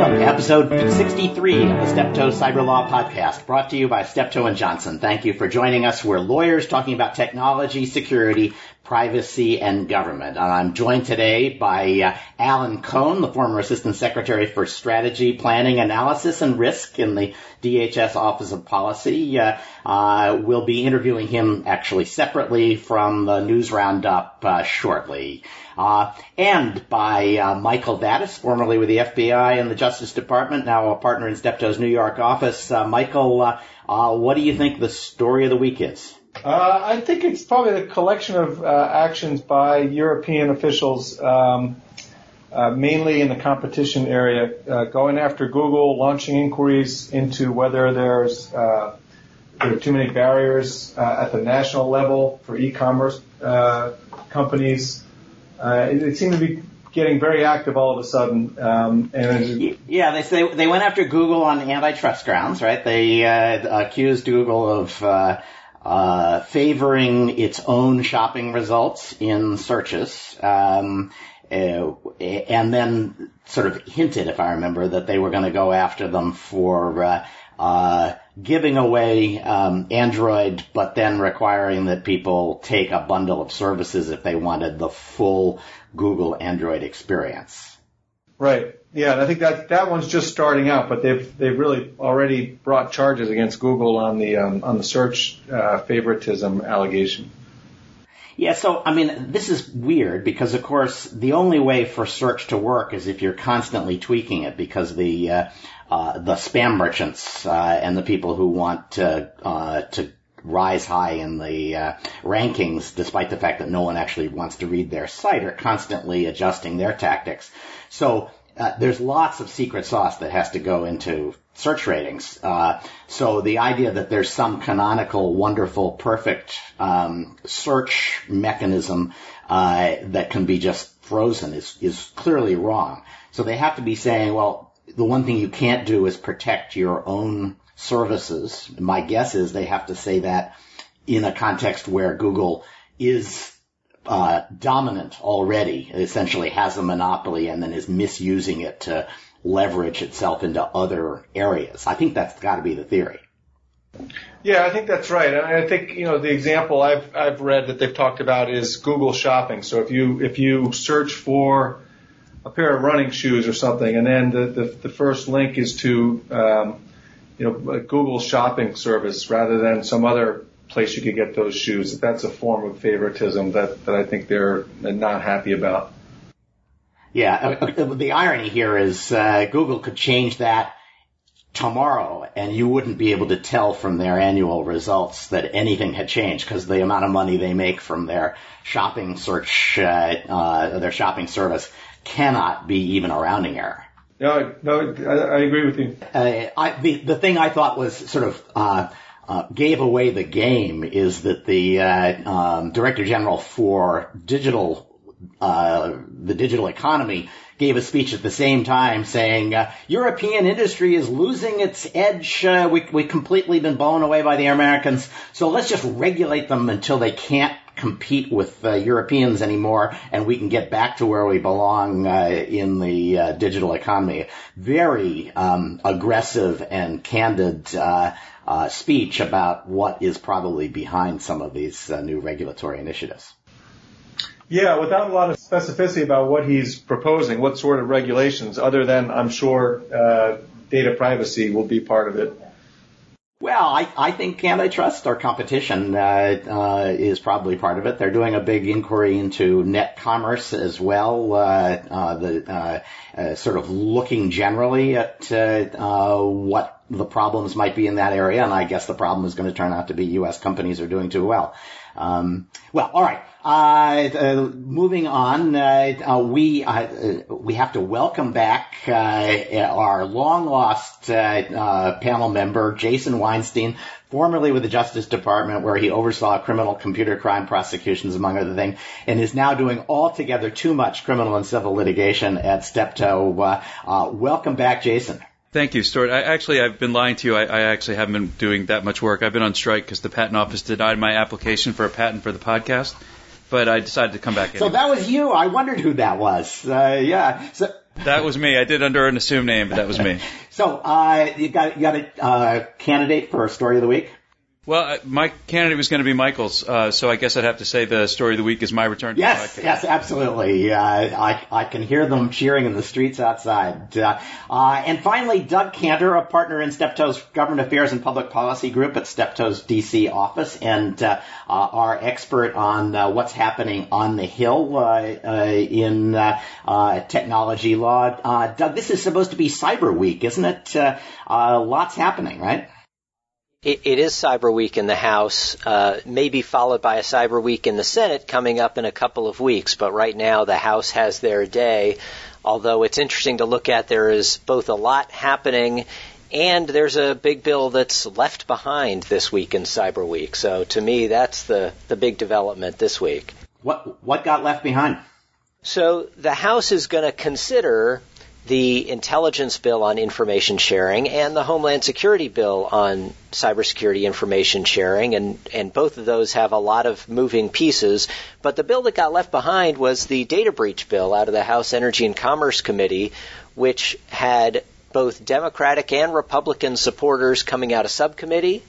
Welcome to episode 63 of the Steptoe Cyber Law Podcast, brought to you by Steptoe and Johnson. Thank you for joining us. We're lawyers talking about technology, security, privacy, and government. And I'm joined today by uh, Alan Cohn, the former Assistant Secretary for Strategy, Planning, Analysis, and Risk in the DHS Office of Policy. Uh, uh, we'll be interviewing him actually separately from the news roundup uh, shortly. Uh, and by uh, Michael Vatis, formerly with the FBI and the Justice Department, now a partner in Steptoe's New York office. Michael, what do you think the story of the week is? Uh, I think it's probably a collection of uh, actions by European officials, um, uh, mainly in the competition area, uh, going after Google, launching inquiries into whether there's uh, there are too many barriers uh, at the national level for e-commerce companies. It, it seemed to be getting very active all of a sudden. Um, and yeah, they say they went after Google on antitrust grounds, right? They uh, accused Google of uh, uh, favoring its own shopping results in searches, um, uh, and then sort of hinted, if I remember, that they were going to go after them for uh, uh, giving away um, Android, but then requiring that people take a bundle of services if they wanted the full Google Android experience. Right. Yeah, and I think that that one's just starting out, but they've they've really already brought charges against Google on the um, on the search uh, favoritism allegation. Yeah, so I mean, this is weird because, of course, the only way for search to work is if you're constantly tweaking it because the uh, the spam merchants uh, and the people who want to uh, to rise high in the uh, rankings, despite the fact that no one actually wants to read their site, are constantly adjusting their tactics. So uh, there's lots of secret sauce that has to go into search ratings. Uh, so the idea that there's some canonical, wonderful, perfect um, search mechanism uh, that can be just frozen is is clearly wrong. So they have to be saying, well, the one thing you can't do is protect your own services. My guess is they have to say that in a context where Google is uh, dominant already, essentially has a monopoly and then is misusing it to leverage itself into other areas. I think that's got to be the theory. Yeah, I think that's right. And I think, you know, the example I've, I've read that they've talked about is Google shopping. So if you, if you search for a pair of running shoes or something and then the, the, the first link is to, um, you know, a Google shopping service rather than some other place you could get those shoes. That's a form of favoritism that, that I think they're not happy about. Yeah, uh, uh, the irony here is uh, Google could change that tomorrow and you wouldn't be able to tell from their annual results that anything had changed because the amount of money they make from their shopping search, uh, uh, their shopping service cannot be even a rounding error. No, no, I, I agree with you. Uh, I, the, the thing I thought was sort of uh, gave away the game is that the uh, um, director general for digital uh, the digital economy gave a speech at the same time saying uh, European industry is losing its edge. Uh, we we completely been blown away by the Americans, so let's just regulate them until they can't compete with uh, Europeans anymore, and we can get back to where we belong uh, in the uh, digital economy. Very um, aggressive and candid uh, uh, speech about what is probably behind some of these uh, new regulatory initiatives. Yeah, without a lot of specificity about what he's proposing, what sort of regulations, other than I'm sure data privacy will be part of it. Well, I, I think antitrust or competition uh, uh, is probably part of it. They're doing a big inquiry into net commerce as well. Uh, uh the uh, uh, sort of looking generally at what the problems might be in that area, and I guess the problem is going to turn out to be U.S. companies are doing too well. Um, well, all right. Uh, uh, moving on, uh, uh we uh, uh, we have to welcome back our long lost panel member, Jason Weinstein, formerly with the Justice Department, where he oversaw criminal computer crime prosecutions, among other things, and is now doing altogether too much criminal and civil litigation at Steptoe. welcome back, Jason. Thank you, Stewart. I, actually, I've been lying to you. I, I actually haven't been doing that much work. I've been on strike because the patent office denied my application for a patent for the podcast, but I decided to come back. In. So that was you. I wondered who that was. Uh, yeah. So That was me. I did under an assumed name, but that was me. so, uh, you got you got a uh, candidate for a story of the week? Well, uh, my candidate was going to be Michael's, uh, so I guess I'd have to say the story of the week is my return to yes, the podcast. Yes, absolutely. Uh, I, I can hear them cheering in the streets outside. Uh, uh, and finally, Doug Kantor, a partner in Steptoe's Government Affairs and Public Policy Group at Steptoe's DC office, and uh, our expert on what's happening on the Hill in technology law. Doug, this is supposed to be Cyber Week, isn't it? lots happening, right? It, it is Cyber Week in the House, uh, maybe followed by a Cyber Week in the Senate coming up in a couple of weeks. But right now, the House has their day. Although it's interesting to look at, there is both a lot happening and there's a big bill that's left behind this week in Cyber Week. So to me, that's the, the big development this week. What, what got left behind? So the House is going to consider the intelligence bill on information sharing and the Homeland Security bill on cybersecurity information sharing, and, and both of those have a lot of moving pieces. But the bill that got left behind was the data breach bill out of the House Energy and Commerce Committee, which had both Democratic and Republican supporters coming out of subcommittee,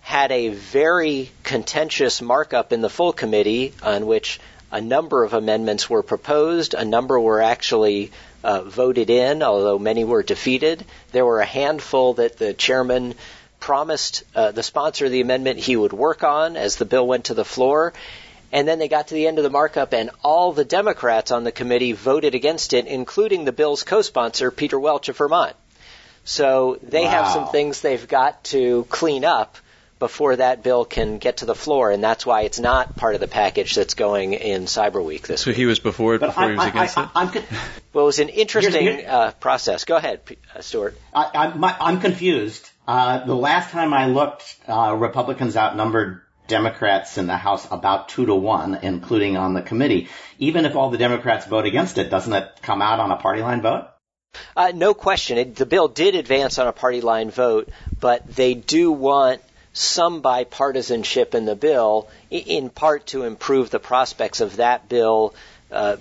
had a very contentious markup in the full committee on which a number of amendments were proposed, a number were actually uh, voted in, although many were defeated. There were a handful that the chairman promised uh, the sponsor of the amendment he would work on as the bill went to the floor. And then they got to the end of the markup, and all the Democrats on the committee voted against it, including the bill's co sponsor, Peter Welch of Vermont. So they wow. have some things they've got to clean up before that bill can get to the floor, and that's why it's not part of the package that's going in Cyber Week this so week. he was before it before I, he was I, against I, it? well, it was an interesting uh, process. Go ahead, uh, Stewart. I, am confused. Uh, the last time I looked, uh, Republicans outnumbered Democrats in the House about two to one, including on the committee. Even if all the Democrats vote against it, doesn't it come out on a party line vote? Uh, no question. It, the bill did advance on a party line vote, but they do want some bipartisanship in the bill, in part to improve the prospects of that bill uh,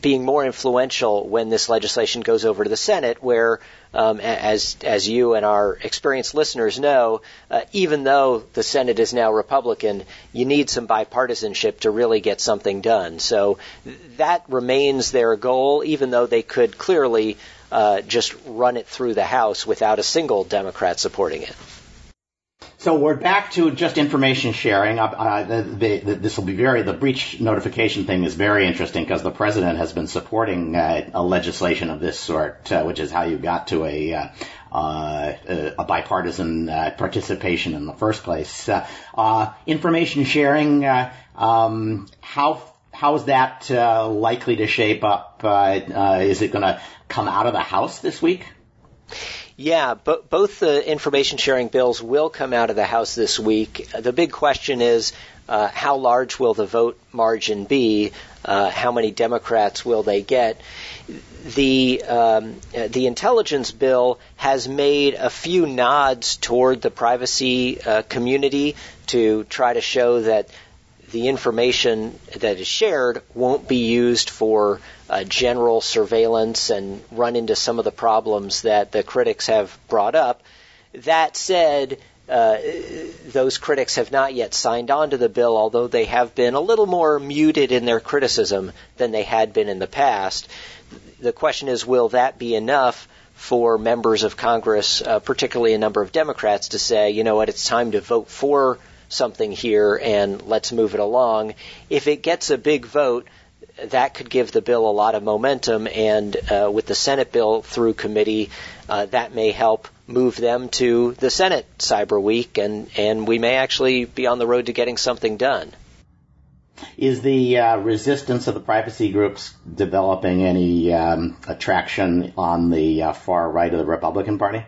being more influential when this legislation goes over to the Senate, where, um, as as you and our experienced listeners know, uh, even though the Senate is now Republican, you need some bipartisanship to really get something done. So that remains their goal, even though they could clearly uh, just run it through the House without a single Democrat supporting it. So we're back to just information sharing. Uh, uh the, the, this will be very the breach notification thing is very interesting because the president has been supporting uh, a legislation of this sort, uh, which is how you got to a uh, uh, a bipartisan participation in the first place. information sharing. Um, how how is that likely to shape up? is it going to come out of the House this week? Yeah, both the information sharing bills will come out of the House this week. The big question is uh, how large will the vote margin be? Uh, how many Democrats will they get? The um, the intelligence bill has made a few nods toward the privacy uh, community to try to show that the information that is shared won't be used for uh, general surveillance and run into some of the problems that the critics have brought up. That said, uh, those critics have not yet signed on to the bill, although they have been a little more muted in their criticism than they had been in the past. The question is, will that be enough for members of Congress, uh, particularly a number of Democrats, to say, you know what, it's time to vote for something here and let's move it along. If it gets a big vote, that could give the bill a lot of momentum, and uh, with the Senate bill through committee, uh, that may help move them to the Senate Cyber Week, and, and we may actually be on the road to getting something done. Is the uh, resistance of the privacy groups developing any um, attraction on the uh, far right of the Republican Party?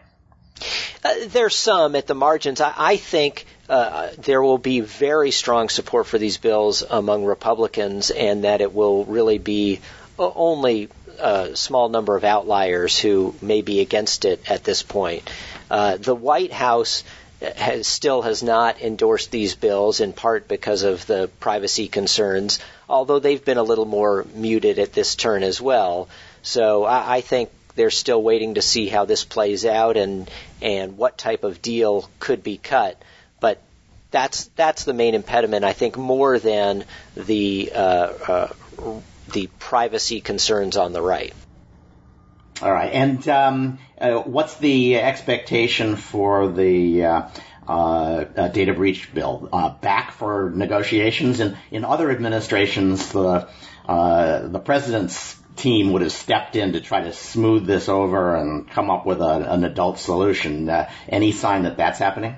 Uh, there's some at the margins. I, I think uh, there will be very strong support for these bills among Republicans, and that it will really be only a small number of outliers who may be against it at this point. Uh, the White House has, still has not endorsed these bills, in part because of the privacy concerns, although they've been a little more muted at this turn as well. So I, I think they're still waiting to see how this plays out and and what type of deal could be cut. That's that's the main impediment, I think, more than the uh, uh, the privacy concerns on the right. All right, and um, uh, what's the expectation for the uh, uh, data breach bill uh, back for negotiations? And in other administrations, the the president's team would have stepped in to try to smooth this over and come up with a, an adult solution. Uh, any sign that that's happening?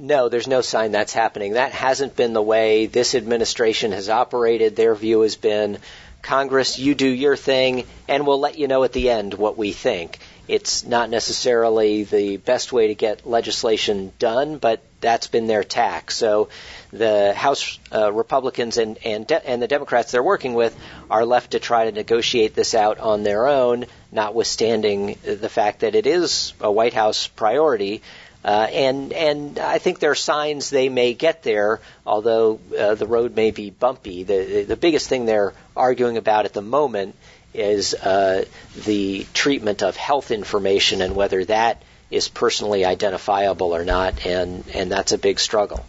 No, there's no sign that's happening. That hasn't been the way this administration has operated. Their view has been Congress, you do your thing, and we'll let you know at the end what we think. It's not necessarily the best way to get legislation done, but that's been their tack. So the House uh, Republicans and and, de- and the Democrats they're working with are left to try to negotiate this out on their own, notwithstanding the fact that it is a White House priority. Uh, and and I think there are signs they may get there, although uh, the road may be bumpy. The the biggest thing they're arguing about at the moment is uh, the treatment of health information and whether that is personally identifiable or not, and and that's a big struggle.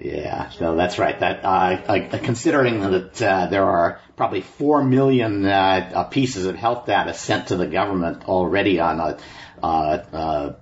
Yeah, so that's right. That uh, considering that uh, there are probably four million uh, pieces of health data sent to the government already on a uh, uh,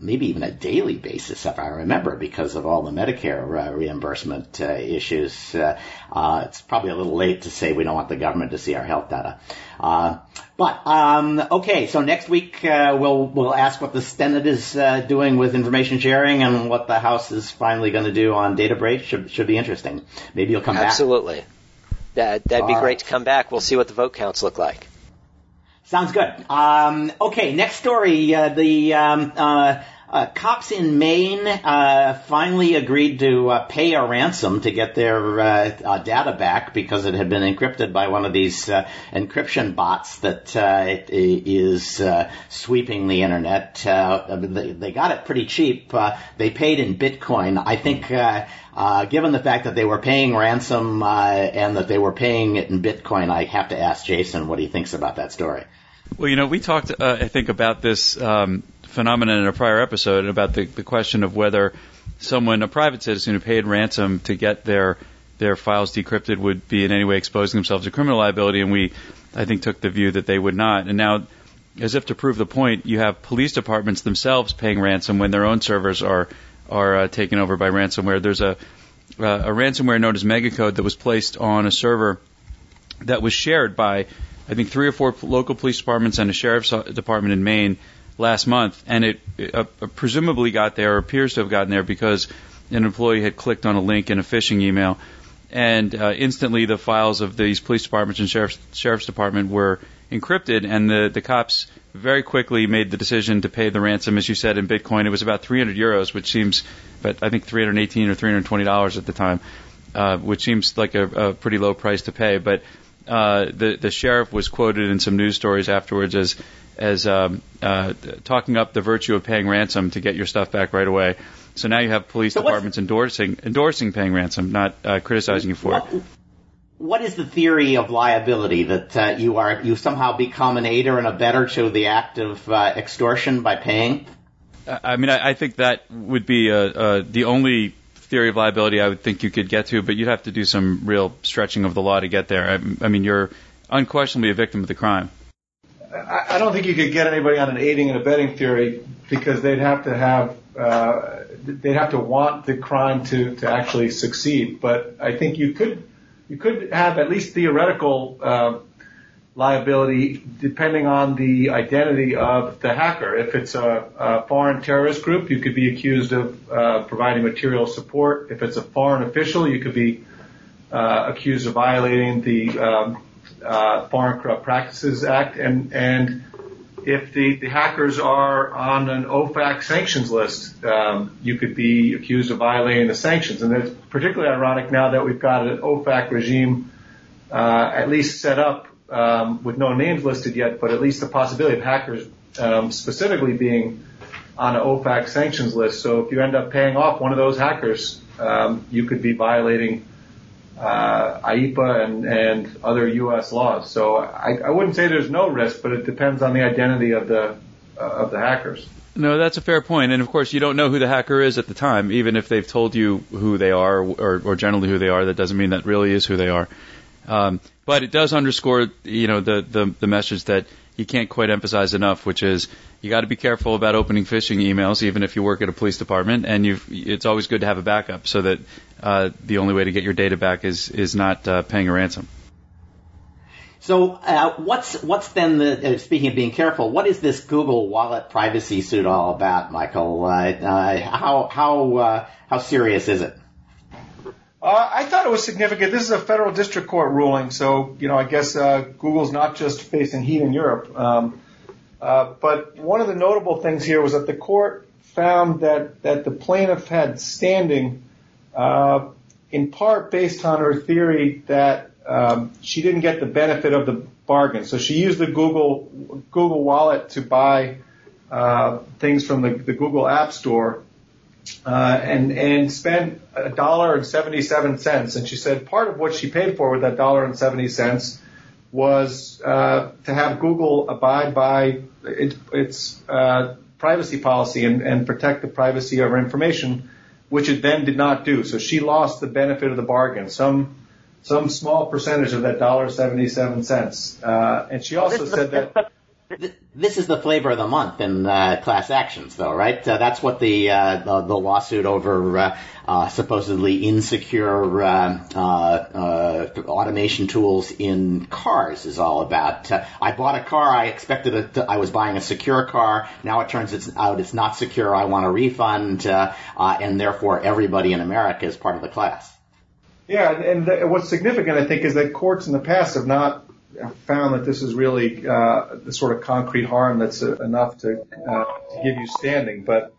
maybe even a daily basis, if I remember, because of all the Medicare uh, reimbursement uh, issues. Uh, uh, it's probably a little late to say we don't want the government to see our health data. Uh, but um, okay, so next week uh, we'll we'll ask what the Senate is doing with information sharing and what the House is finally going to do on data breach. Should should be interesting. Maybe you'll come Absolutely. back. Absolutely. That that'd be great to come back. We'll see what the vote counts look like. Sounds good. Um, okay, next story. Uh, the um, uh, uh, cops in Maine uh, finally agreed to uh, pay a ransom to get their uh, data back because it had been encrypted by one of these encryption bots that is sweeping the internet. They, they, got it pretty cheap. they paid in Bitcoin. I think. given the fact that they were paying ransom and that they were paying it in Bitcoin, I have to ask Jason what he thinks about that story. Well, you know, we talked, uh, I think, about this um, phenomenon in a prior episode about the, the question of whether someone, a private citizen who paid ransom to get their their files decrypted, would be in any way exposing themselves to criminal liability, and we, I think, took the view that they would not. And now, as if to prove the point, you have police departments themselves paying ransom when their own servers are are uh, taken over by ransomware. There's a uh, a ransomware known as Megacode that was placed on a server that was shared by I think three or four local police departments and a sheriff's department in Maine last month, and it, uh, presumably got there or appears to have gotten there because an employee had clicked on a link in a phishing email, and uh, instantly the files of these police departments and sheriff's, sheriff's department were encrypted, and the the cops very quickly made the decision to pay the ransom, as you said, in Bitcoin. It was about 300 euros, which seems, but I think 318 or 320 dollars at the time, uh, which seems like a, a pretty low price to pay, but uh, the the sheriff was quoted in some news stories afterwards as as um, uh, talking up the virtue of paying ransom to get your stuff back right away. So now you have police so departments endorsing endorsing paying ransom, not uh, criticizing you for what, it. What is the theory of liability that uh, you are you somehow become an aider and abettor to the act of uh, extortion by paying? I mean, I, I think that would be uh, uh, the only theory of liability I would think you could get to, but you'd have to do some real stretching of the law to get there. I, I mean, you're unquestionably a victim of the crime. I, don't think you could get anybody on an aiding and abetting theory because they'd have to have uh, they'd have to want the crime to to actually succeed. But I think you could you could have at least theoretical uh, liability depending on the identity of the hacker. If it's a, a foreign terrorist group, you could be accused of uh, providing material support. If it's a foreign official, you could be uh, accused of violating the um, uh, Foreign Corrupt Practices Act. And, and if the, the hackers are on an OFAC sanctions list, um, you could be accused of violating the sanctions. And it's particularly ironic now that we've got an OFAC regime uh, at least set up um, with no names listed yet, but at least the possibility of hackers um, specifically being on an OFAC sanctions list. So if you end up paying off one of those hackers, um, you could be violating uh, IEEPA and, and other U.S. laws. So I, I wouldn't say there's no risk, but it depends on the identity of the uh, of the hackers. No, that's a fair point. And of course, you don't know who the hacker is at the time, even if they've told you who they are or, or generally who they are. That doesn't mean that really is who they are. Um, but it does underscore, you know, the, the, the message that you can't quite emphasize enough, which is you got to be careful about opening phishing emails, even if you work at a police department. And you've, it's always good to have a backup so that uh, the only way to get your data back is is not uh, paying a ransom. So uh, what's what's then the uh, speaking of being careful? What is this Google Wallet privacy suit all about, Michael? Uh, uh how how uh, how serious is it? Uh, I thought it was significant. This is a federal district court ruling, so you know I guess Google's not just facing heat in Europe. Um, but one of the notable things here was that the court found that the plaintiff had standing, in part based on her theory that um, she didn't get the benefit of the bargain. So she used the Google Google Wallet to buy uh, things from the, Google App Store uh, and spent a dollar and she said part of what she paid for with that dollar and seventy cents was uh, to have Google abide by it, its uh, privacy policy and, and protect the privacy of her information, which it then did not do. So she lost the benefit of the bargain. Some some small percentage of that dollar seventy seven cents. Uh, and she also said that. This is the flavor of the month in uh, class actions, though, right? Uh, that's what the, uh, the, the lawsuit over uh, uh, supposedly insecure uh, automation tools in cars is all about. I bought a car. I expected it. To, I was buying a secure car. Now it turns it's, out it's not secure. I want a refund, and therefore everybody in America is part of the class. Yeah, and the, what's significant, I think, is that courts in the past have not found that this is really uh, the sort of concrete harm that's uh, enough to, uh, to give you standing. But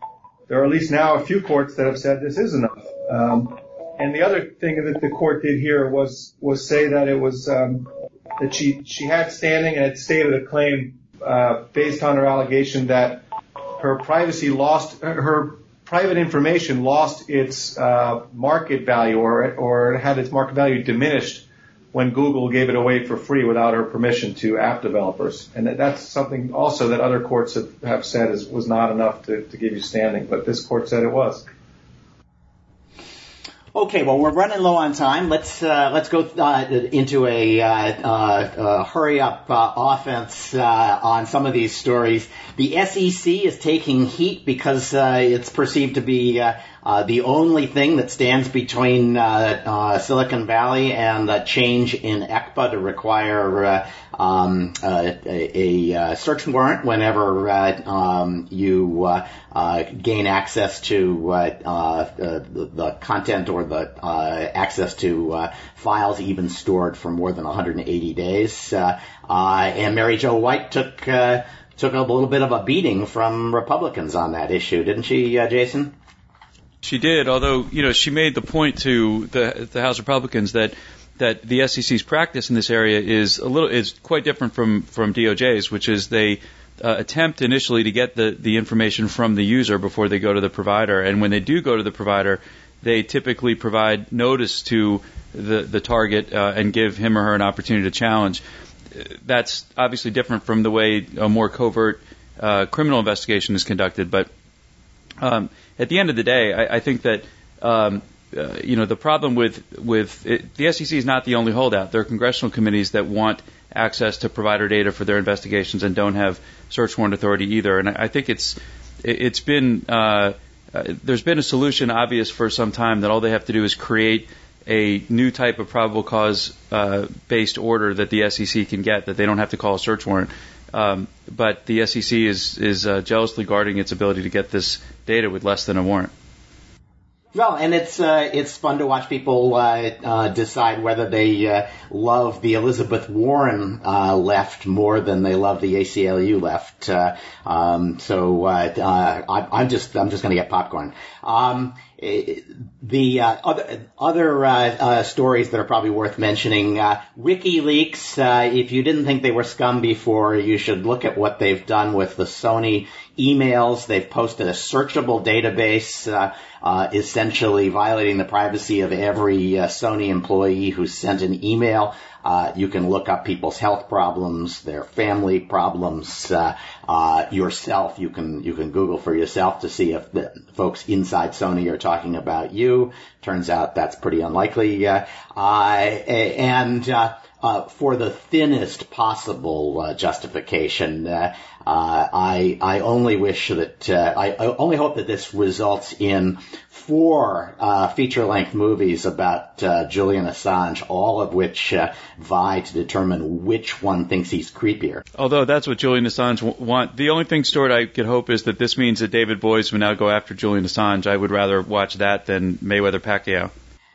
there are at least now a few courts that have said this is enough. Um, and the other thing that the court did here was was say that it was um, that she she had standing and had stated a claim uh, based on her allegation that her privacy lost her private information lost its uh, market value or or had its market value diminished when Google gave it away for free without her permission to app developers. And that's something also that other courts have, have said is, was not enough to, to give you standing, but this court said it was. Okay, well, we're running low on time. Let's uh, let's go uh, into a uh, uh hurry up uh, offense uh, on some of these stories. The SEC is taking heat because it's perceived to be the only thing that stands between Silicon Valley and the change in ECPA to require um, a, a, search warrant whenever um, you gain access to the, the content or the uh, access to uh, files even stored for more than 180 days. Uh, uh, and Mary Jo White took uh, took a little bit of a beating from Republicans on that issue, didn't she, uh, Jason? She did, although you know she made the point to the the House Republicans that that the SEC's practice in this area is a little is quite different from from DOJ's, which is they uh, attempt initially to get the the information from the user before they go to the provider, and when they do go to the provider, they typically provide notice to the, the target uh, and give him or her an opportunity to challenge. That's obviously different from the way a more covert uh, criminal investigation is conducted. But um, at the end of the day, I, I think that um, uh, you know the problem with with it, the SEC is not the only holdout. There are congressional committees that want access to provider data for their investigations and don't have search warrant authority either. And I, think it's it, it's been uh, there's been a solution obvious for some time that all they have to do is create a new type of probable cause uh, based order that the SEC can get that they don't have to call a search warrant. Um, but the SEC is is uh, jealously guarding its ability to get this data with less than a warrant. Well, and it's uh, it's fun to watch people uh, uh, decide whether they uh, love the Elizabeth Warren uh, left more than they love the ACLU left. Uh, um, so I, am just I'm just going to get popcorn. Um, the uh, other, other uh, uh, stories that are probably worth mentioning, uh, WikiLeaks. If you didn't think they were scum before, you should look at what they've done with the Sony emails. They've posted a searchable database, uh, essentially violating the privacy of every Sony employee who sent an email. Uh, you can look up people's health problems, their family problems, uh, uh, yourself. You can you can Google for yourself to see if the folks inside Sony are talking about you. Turns out that's pretty unlikely. Uh, and uh, uh, for the thinnest possible uh, justification. Uh, I I only wish that I, I, only hope that this results in four uh, feature-length movies about uh, Julian Assange, all of which uh, vie to determine which one thinks he's creepier. Although that's what Julian Assange w- want. The only thing, Stewart, I could hope is that this means that David Boies will now go after Julian Assange. I would rather watch that than Mayweather Pacquiao.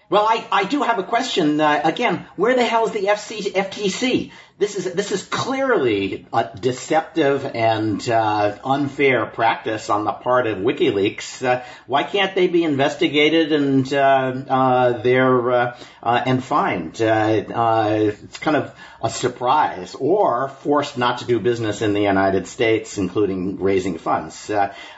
Well, I, I do have a question. Uh, again, where the hell is the FC, FTC? This is this is clearly a deceptive and uh, unfair practice on the part of WikiLeaks. Uh, why can't they be investigated and uh, uh, they're uh, and fined? it's kind of a surprise, or forced not to do business in the United States, including raising funds.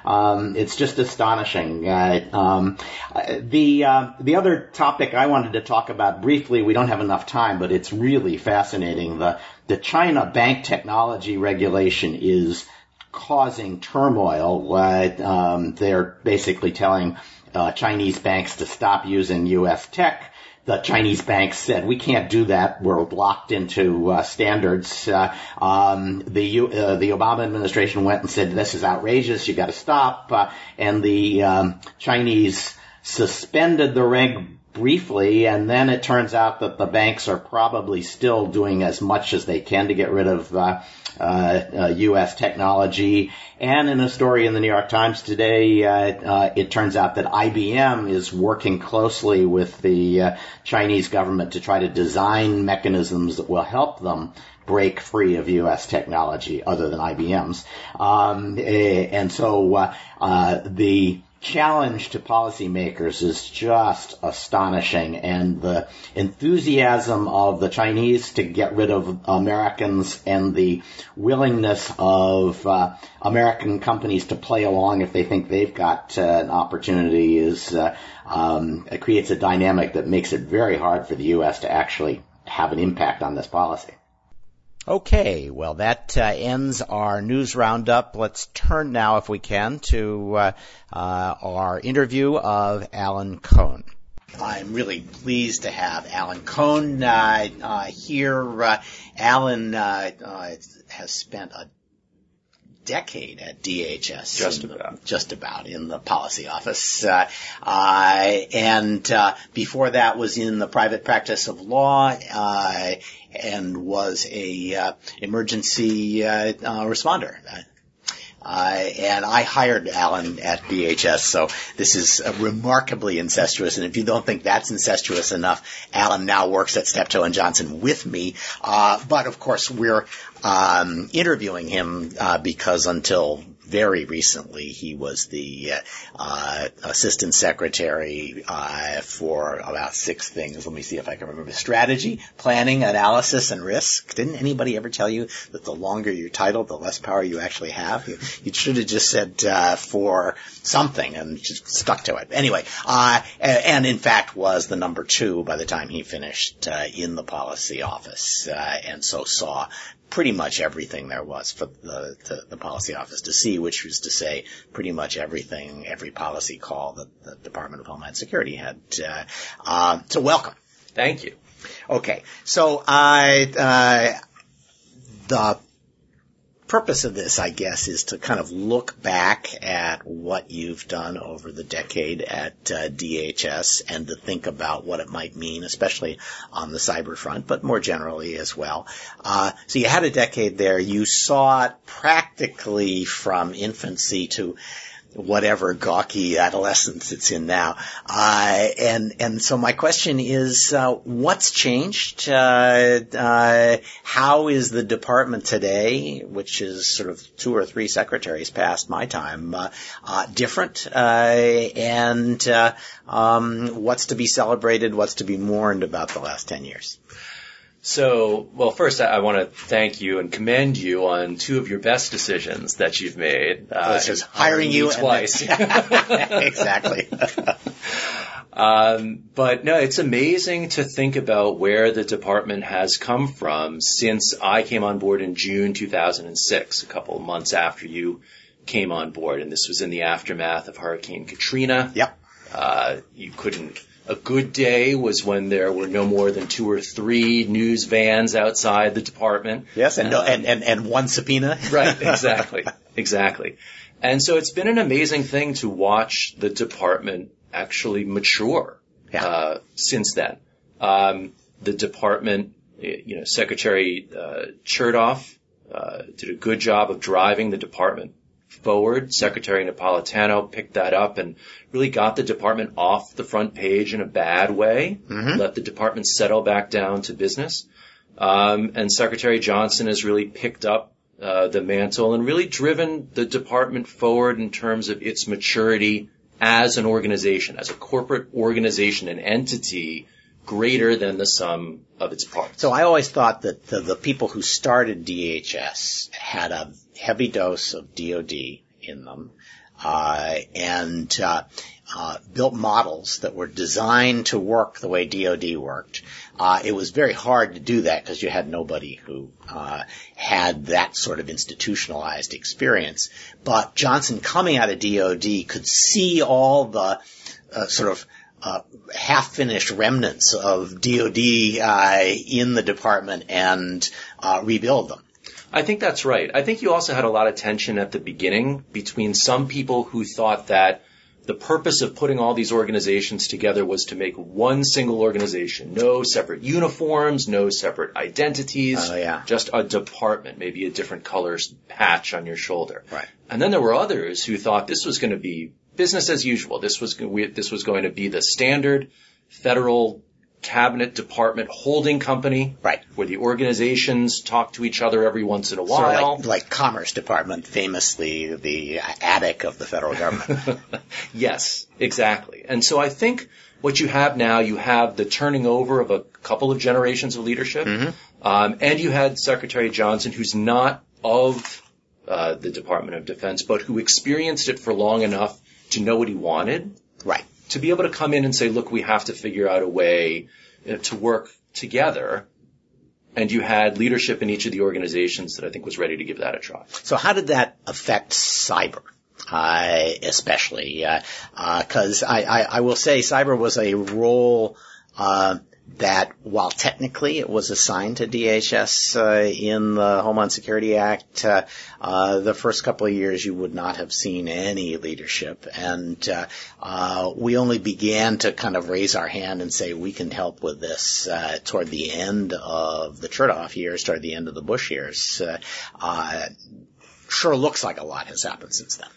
Um, it's just astonishing. Um, the the other topic I wanted to talk about briefly, we don't have enough time, but it's really fascinating. The the China bank technology regulation is causing turmoil. Uh, um, they're basically telling uh, Chinese banks to stop using U.S. tech. The Chinese banks said we can't do that. We're locked into uh, standards. Uh, um, the uh, the Obama administration went and said this is outrageous. You got to stop. Uh, and the um, Chinese suspended the reg briefly, and then it turns out that the banks are probably still doing as much as they can to get rid of uh, uh, U.S. Uh, technology. And in a story in the New York Times today, uh, uh, it turns out that IBM is working closely with the Chinese government to try to design mechanisms that will help them break free of U.S. technology other than IBM's. Um, eh, and so the challenge to policymakers is just astonishing and the enthusiasm of the Chinese to get rid of Americans and the willingness of uh, American companies to play along if they think they've got uh, an opportunity is uh, um, it creates a dynamic that makes it very hard for the U.S. to actually have an impact on this policy. Okay, well that uh, ends our news roundup. Let's turn now, if we can, to uh, uh, our interview of Alan Cohn. I'm really pleased to have Alan Cohn uh, uh, here. Uh, Alan has spent a decade at DHS. Just about. just about in the policy office. Uh, uh, and uh, before that was in the private practice of law and was a uh, emergency uh, uh, responder. Uh, and I hired Alan at DHS, so this is remarkably incestuous. And if you don't think that's incestuous enough, Alan now works at Steptoe and Johnson with me. Uh, but of course, we're um, interviewing him uh, because until very recently he was the uh, assistant secretary uh, for about six things. Let me see if I can remember: strategy, planning, analysis, and risk. Didn't anybody ever tell you that the longer your title, the less power you actually have? You, you should have just said uh, for something and just stuck to it. Anyway, uh, and in fact was the number two by the time he finished uh, in the policy office, uh, and so saw pretty much everything there was for the, the, the, policy office to see, which was to say pretty much everything, every policy call that the Department of Homeland Security had. Uh, uh, so welcome. Thank you. Okay, so I uh, the purpose of this, I guess, is to kind of look back at what you've done over the decade at uh, DHS and to think about what it might mean, especially on the cyber front, but more generally as well. Uh, so you had a decade there. You saw it practically from infancy to whatever gawky adolescence it's in now. Uh, and and so my question is, uh, what's changed? Uh, uh, how is the department today, which is sort of two or three secretaries past my time, uh, uh, different? and um, what's to be celebrated? What's to be mourned about the last ten years? So, well, first I, I want to thank you and commend you on two of your best decisions that you've made. Uh, just hiring you twice. exactly. um, but no, it's amazing to think about where the department has come from since I came on board in June 2006, a couple of months after you came on board, and this was in the aftermath of Hurricane Katrina. Yep. Uh, you couldn't a good day was when there were no more than two or three news vans outside the department. Yes, and, no, and, and, and one subpoena. right, exactly, exactly. And so it's been an amazing thing to watch the department actually mature yeah. uh, since then. Um, the department, you know, Secretary uh, Chertoff uh, did a good job of driving the department forward. Secretary Napolitano picked that up and really got the department off the front page in a bad way, mm-hmm. let the department settle back down to business. Um, and Secretary Johnson has really picked up uh, the mantle and really driven the department forward in terms of its maturity as an organization, as a corporate organization, an entity greater than the sum of its parts. So I always thought that the, the people who started DHS had a heavy dose of DoD in them, uh, and uh, uh, built models that were designed to work the way DoD worked. Uh, it was very hard to do that because you had nobody who uh, had that sort of institutionalized experience. But Johnson, coming out of DoD, could see all the uh, sort of uh, half-finished remnants of DoD uh, in the department and uh, rebuild them. I think that's right. I think you also had a lot of tension at the beginning between some people who thought that the purpose of putting all these organizations together was to make one single organization. No separate uniforms, no separate identities. Oh, yeah. Just a department, maybe a different color patch on your shoulder. Right. And then there were others who thought this was going to be business as usual. This was, this was going to be the standard federal cabinet department holding company. Right. Where the organizations talk to each other every once in a while. Sort of like, like Commerce Department, famously the attic of the federal government. yes, exactly. And so I think what you have now, you have the turning over of a couple of generations of leadership. Mm-hmm. Um, and you had Secretary Johnson, who's not of uh, the Department of Defense, but who experienced it for long enough to know what he wanted. Right to be able to come in and say, look, we have to figure out a way uh, to work together. And you had leadership in each of the organizations that I think was ready to give that a try. So how did that affect cyber? Uh, especially, because uh, I, I, I, will say cyber was a role uh, that while technically it was assigned to DHS uh, in the Homeland Security Act, uh, uh, the first couple of years you would not have seen any leadership, and uh, uh, we only began to kind of raise our hand and say we can help with this uh, toward the end of the Chertoff years, toward the end of the Bush years. sure looks like a lot has happened since then.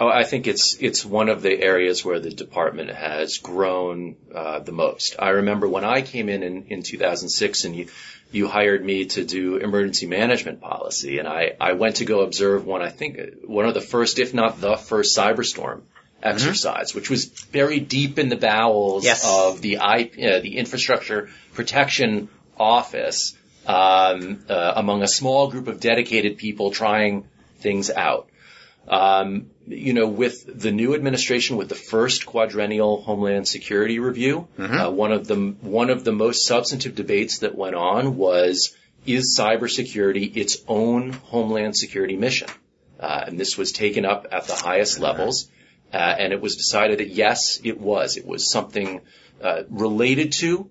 Oh, I think it's it's one of the areas where the department has grown uh, the most. I remember when I came in, in in 2006, and you you hired me to do emergency management policy, and I I went to go observe one. I think one of the first, if not the first, cyberstorm exercise, mm-hmm. which was buried deep in the bowels yes. of the I, uh, the infrastructure protection office um, uh, among a small group of dedicated people trying things out. Um, you know, with the new administration, with the first quadrennial Homeland Security review, mm-hmm. uh, one of the one of the most substantive debates that went on was is cybersecurity its own Homeland Security mission? Uh, and this was taken up at the highest levels, uh, and it was decided that yes, it was. It was something uh, related to,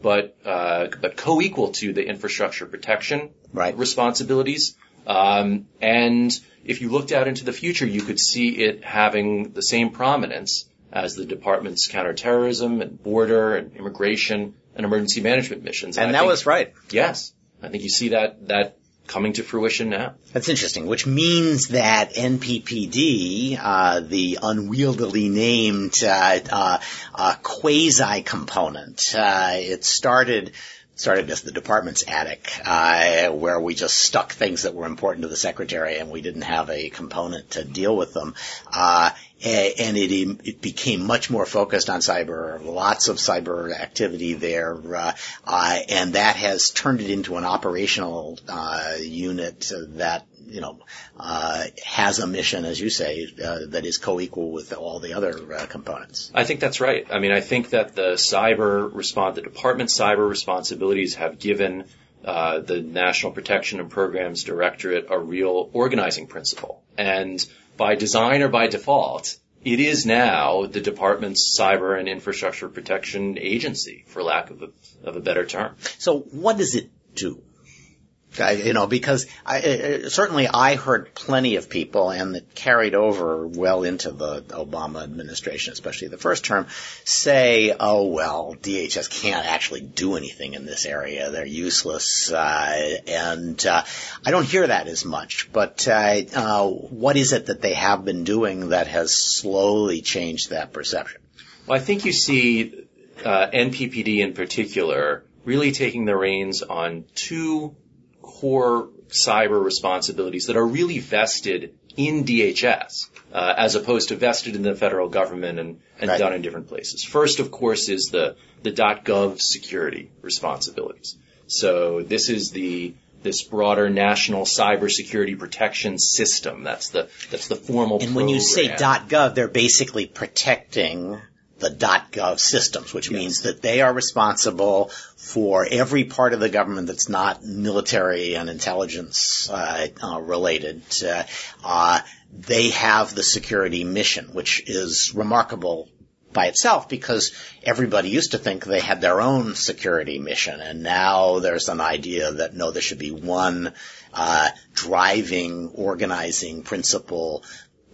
but uh, but co-equal to the infrastructure protection right. responsibilities. Um, and if you looked out into the future, you could see it having the same prominence as the department's counterterrorism and border and immigration and emergency management missions. And, and that think, was right. Yes. I think you see that, that coming to fruition now. That's interesting, which means that NPPD, uh, the unwieldily named uh, uh, uh quasi component, uh, it started started as the department's attic, uh, where we just stuck things that were important to the secretary, and we didn't have a component to deal with them. Uh, and it, it, became much more focused on cyber, lots of cyber activity there, uh, uh, and that has turned it into an operational uh, unit that you know, uh, has a mission, as you say, uh, that is co-equal with all the other uh, components. I think that's right. I mean, I think that the cyber response, the department's cyber responsibilities have given uh, the National Protection and Programs Directorate a real organizing principle. And by design or by default, it is now the department's cyber and infrastructure protection agency, for lack of a, of a better term. So what does it do? I, you know, because I, uh, certainly I heard plenty of people, and it carried over well into the Obama administration, especially the first term, say, "Oh well, DHS can't actually do anything in this area; they're useless." Uh, and uh, I don't hear that as much. But uh, uh, what is it that they have been doing that has slowly changed that perception? Well, I think you see uh, NPPD in particular really taking the reins on two core cyber responsibilities that are really vested in DHS, uh, as opposed to vested in the federal government and, and right. done in different places. First, of course, is the, the .gov security responsibilities. So this is the this broader national cybersecurity protection system. That's the that's the formal. And program. when you say .gov, they're basically protecting the .gov systems, which yes. means that they are responsible for every part of the government that's not military and intelligence uh, uh, related. Uh, uh, they have the security mission, which is remarkable by itself because everybody used to think they had their own security mission and now there's an idea that no, there should be one uh, driving, organizing principle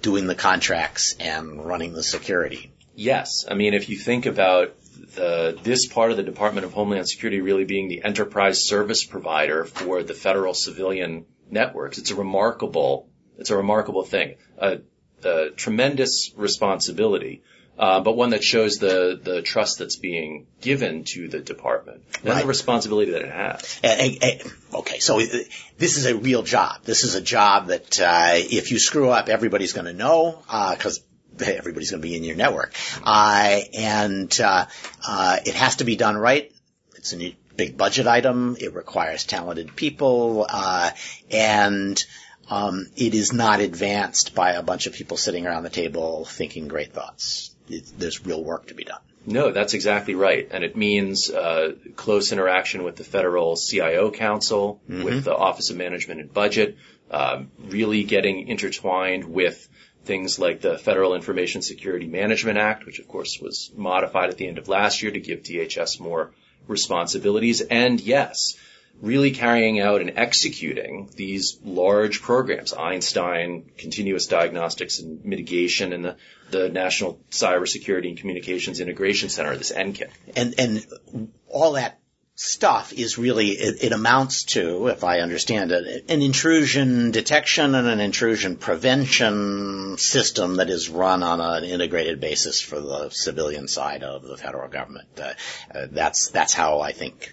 doing the contracts and running the security. Yes. I mean, if you think about the, this part of the Department of Homeland Security really being the enterprise service provider for the federal civilian networks, it's a remarkable, it's a remarkable thing. A, a tremendous responsibility. Uh, but one that shows the, the trust that's being given to the department and right. the responsibility that it has. And, and, okay, so this is a real job. This is a job that uh, if you screw up, everybody's going to know because uh, everybody's going to be in your network. Uh, and uh, uh, it has to be done right. It's a big budget item. It requires talented people, uh, and um, it is not advanced by a bunch of people sitting around the table thinking great thoughts. It, there's real work to be done. No, that's exactly right, and it means uh, close interaction with the federal CIO Council, mm-hmm. with the Office of Management and Budget, um, really getting intertwined with things like the Federal Information Security Management Act, which of course was modified at the end of last year to give DHS more responsibilities. And yes, really carrying out and executing these large programs, Einstein, Continuous Diagnostics and Mitigation, and the, the National Cybersecurity and Communications Integration Center, this NCCIC. And, and all that stuff is really, it, it, amounts to, if I understand it, an intrusion detection and an intrusion prevention system that is run on an integrated basis for the civilian side of the federal government. Uh, uh, that's, that's how I think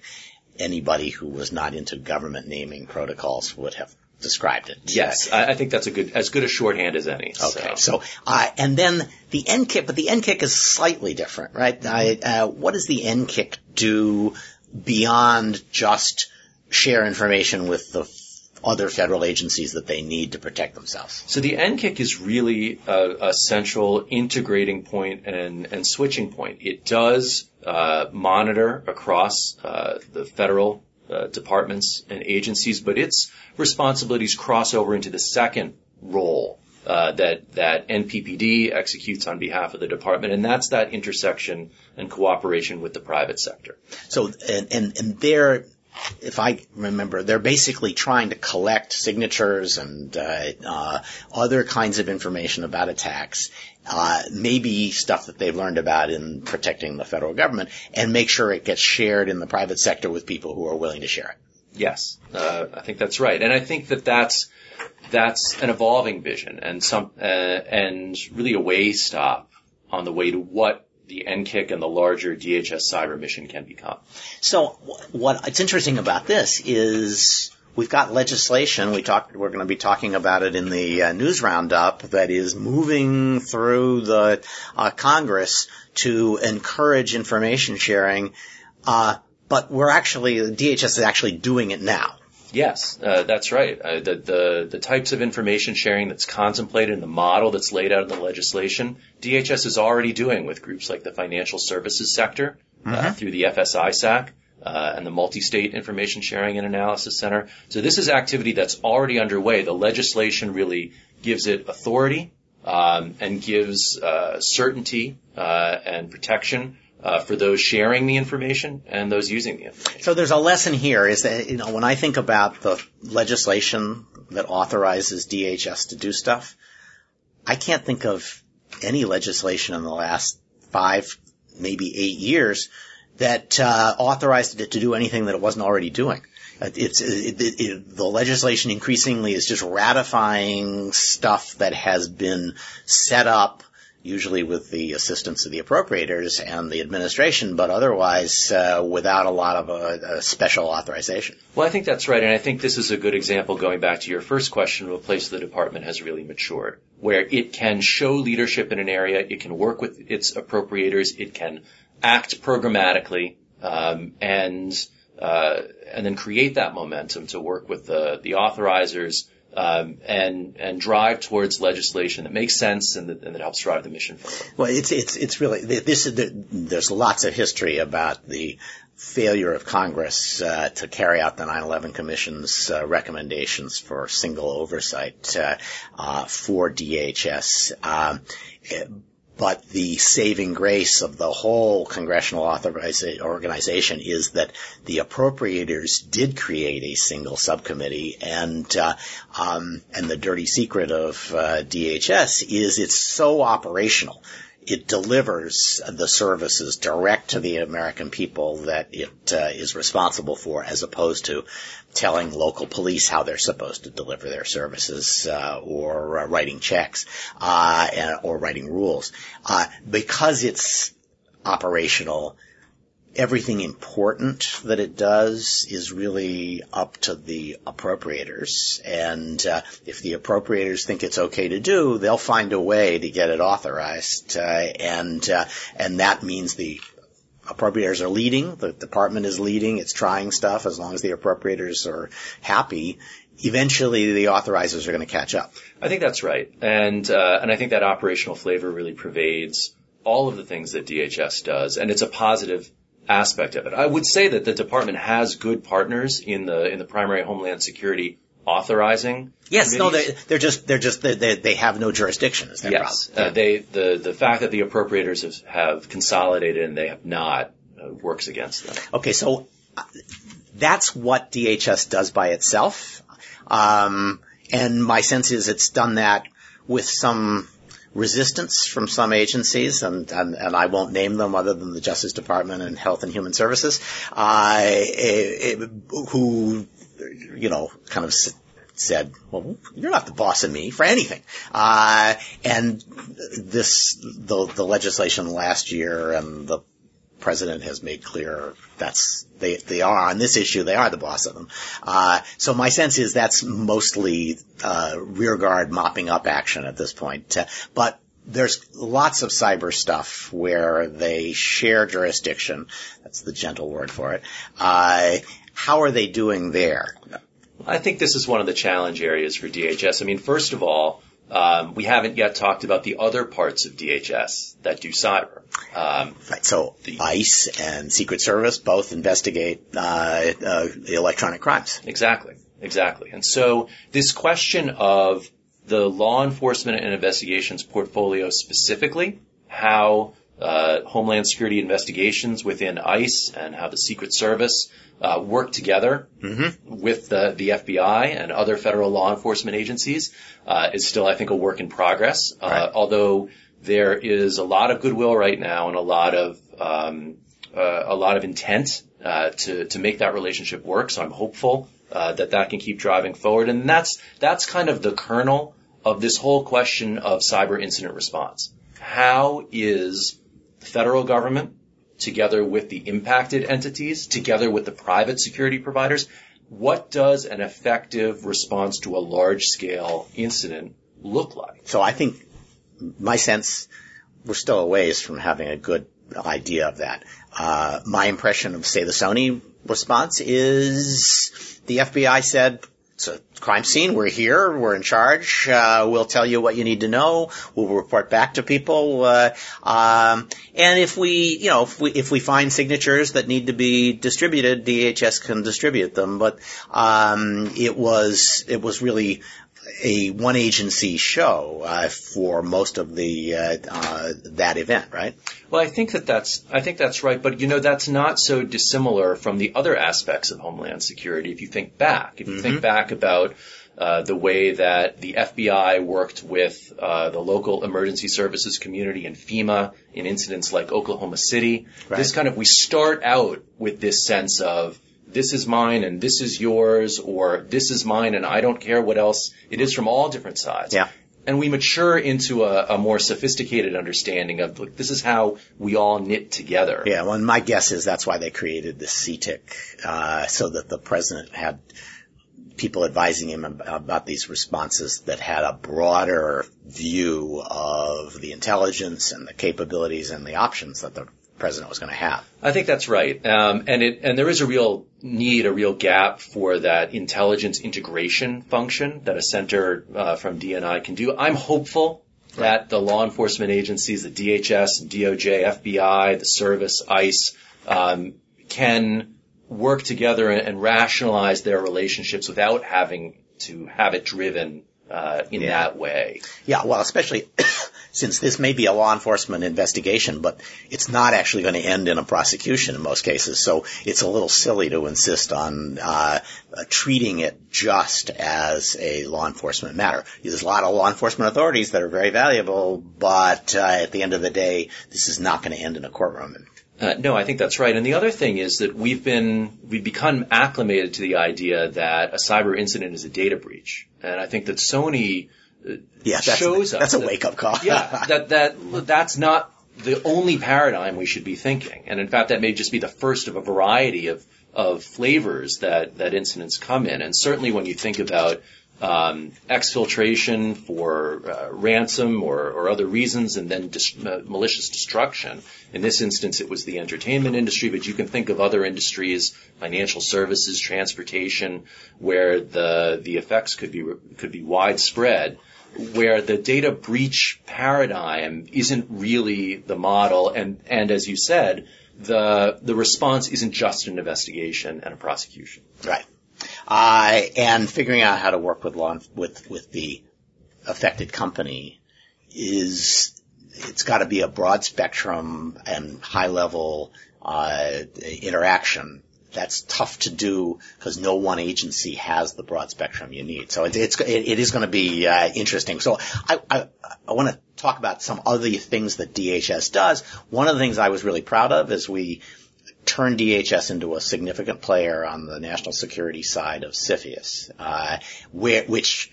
anybody who was not into government naming protocols would have described it. Yes, I, I think that's a good, as good a shorthand as any. Okay, so, so uh, and then the NCCIC, but the NCCIC is slightly different, right? I, uh, what does the NCCIC do beyond just share information with the other federal agencies that they need to protect themselves. So the NCCIC is really a, a central integrating point and, and, switching point. It does uh, monitor across uh, the federal uh, departments and agencies, but its responsibilities cross over into the second role uh, that that NPPD executes on behalf of the department, and that's that intersection and cooperation with the private sector. So, and and, and they're if I remember, they're basically trying to collect signatures and uh, uh, other kinds of information about attacks, uh, maybe stuff that they've learned about in protecting the federal government, and make sure it gets shared in the private sector with people who are willing to share it. Yes, uh, I think that's right, and I think that that's that's an evolving vision and some uh, and really a way stop on the way to what the NCCIC and the larger DHS cyber mission can become. So what it's interesting about this is we've got legislation. We talked. We're going to be talking about it in the uh, news roundup that is moving through the uh, Congress to encourage information sharing. Uh, but we're actually DHS is actually doing it now. Yes, uh, that's right. Uh, the, the the types of information sharing that's contemplated in the model that's laid out in the legislation, DHS is already doing with groups like the financial services sector uh, mm-hmm. uh, through the FS-ISAC uh, and the Multi-State Information Sharing and Analysis Center. So this is activity that's already underway. The legislation really gives it authority um, and gives uh, certainty and protection uh, for those sharing the information and those using the information. So there's a lesson here is that, you know, when I think about the legislation that authorizes DHS to do stuff, I can't think of any legislation in the last five, maybe eight years that uh, authorized it to do anything that it wasn't already doing. It's it, it, it, the legislation increasingly is just ratifying stuff that has been set up usually with the assistance of the appropriators and the administration, but otherwise uh, without a lot of uh, special authorization. Well, I think that's right, and I think this is a good example going back to your first question of a place the department has really matured, where it can show leadership in an area, it can work with its appropriators, it can act programmatically, um, and uh, and then create that momentum to work with the the authorizers um, and and drive towards legislation that makes sense and that, and that helps drive the mission forward. Well, it's it's it's really this is the, there's lots of history about the failure of Congress uh, to carry out the 9/11 Commission's uh, recommendations for single oversight uh, uh for DHS. Um, but the saving grace of the whole congressional organization is that the appropriators did create a single subcommittee, and uh, um, and the dirty secret of uh, DHS is it's so operational it delivers the services direct to the American people that it uh, is responsible for, as opposed to telling local police how they're supposed to deliver their services uh, or uh, writing checks uh, or writing rules. Uh, because it's operational, everything important that it does is really up to the appropriators. And uh, if the appropriators think it's okay to do, they'll find a way to get it authorized. Uh, and uh, and that means the appropriators are leading. The department is leading. It's trying stuff. As long as the appropriators are happy, eventually the authorizers are going to catch up. I think that's right, and uh, and I think that operational flavor really pervades all of the things that DHS does, and it's a positive aspect of it. I would say that the department has good partners in the in the primary homeland security authorizing. Yes, no, they, they're just they're just they, they have no jurisdiction. Is their yes, problem. Uh, they the the fact that the appropriators have, have consolidated and they have not uh, works against them. Okay, so uh, that's what DHS does by itself, um, and my sense is it's done that with some resistance from some agencies, and, and, and, I won't name them other than the Justice Department and Health and Human Services, uh, who, you know, kind of said, well, you're not the boss of me for anything. Uh, and this, the, the legislation last year and the president has made clear that's they they are on this issue they are the boss of them. Uh, so my sense is that's mostly uh, rearguard mopping up action at this point. Uh, but there's lots of cyber stuff where they share jurisdiction. That's the gentle word for it. Uh, how are they doing there? I think this is one of the challenge areas for DHS. I mean, first of all, um, we haven't yet talked about the other parts of DHS that do cyber. Um, right. So the, ICE and Secret Service both investigate uh, uh, electronic crimes. Exactly. Exactly. And so this question of the law enforcement and investigations portfolio specifically, how uh, Homeland Security investigations within ICE and how the Secret Service uh, work together mm-hmm. with the, the FBI and other federal law enforcement agencies uh, is still, I think, a work in progress. Uh, right. Although there is a lot of goodwill right now and a lot of um, uh, a lot of intent uh, to to make that relationship work. So I'm hopeful uh, that that can keep driving forward, and that's that's kind of the kernel of this whole question of cyber incident response. How is the federal government, together with the impacted entities, together with the private security providers, what does an effective response to a large scale incident look like? So I think my sense, we're still a ways from having a good idea of that. Uh, my impression of, say, the Sony response is the FBI said, it's a crime scene. We're here. We're in charge. Uh, we'll tell you what you need to know. We'll report back to people. Uh, um, and if we, you know, if we if we find signatures that need to be distributed, DHS can distribute them. But um, it was it was really a one agency show uh, for most of the uh, uh, that event, right? Well, I think that that's I think that's right, but you know that's not so dissimilar from the other aspects of homeland security. If you think back, if you mm-hmm. think back about uh, the way that the FBI worked with uh, the local emergency services community and FEMA in incidents like Oklahoma City. Right. This kind of we start out with this sense of this is mine and this is yours, or this is mine and I don't care what else it is from all different sides. Yeah. And we mature into a, a more sophisticated understanding of like, this is how we all knit together. Yeah, well, my guess is that's why they created the CTIIC, uh, so that the president had people advising him about these responses that had a broader view of the intelligence and the capabilities and the options that the president was going to have. I think that's right, um, and it and there is a real need, a real gap for that intelligence integration function that a center uh, from DNI can do. I'm hopeful that the law enforcement agencies, the DHS, DOJ, FBI, the service, ICE, um, can work together and rationalize their relationships without having to have it driven uh, in yeah. that way. Yeah, well, especially since this may be a law enforcement investigation, but it's not actually going to end in a prosecution in most cases. So it's a little silly to insist on uh, treating it just as a law enforcement matter. There's a lot of law enforcement authorities that are very valuable, but uh, at the end of the day, this is not going to end in a courtroom. Uh, no, I think that's right. And the other thing is that we've been we've become acclimated to the idea that a cyber incident is a data breach, and I think that Sony yes, shows that's, us. That's a wake up call. yeah, that that that's not the only paradigm we should be thinking, and in fact, that may just be the first of a variety of of flavors that that incidents come in. And certainly, when you think about um, exfiltration for uh, ransom or, or, other reasons, and then dis- uh, malicious destruction. In this instance, it was the entertainment industry, but you can think of other industries, financial services, transportation, where the the effects could be could be widespread. Where the data breach paradigm isn't really the model, and and as you said, the the response isn't just an investigation and a prosecution. Right uh, and figuring out how to work with law with with the affected company is it's got to be a broad spectrum and high level uh, interaction. That's tough to do because no one agency has the broad spectrum you need. So it, it's it, it is going to be uh, interesting. So I I, I want to talk about some other things that DHS does. One of the things I was really proud of is we turned DHS into a significant player on the national security side of CFIUS, uh, where, which,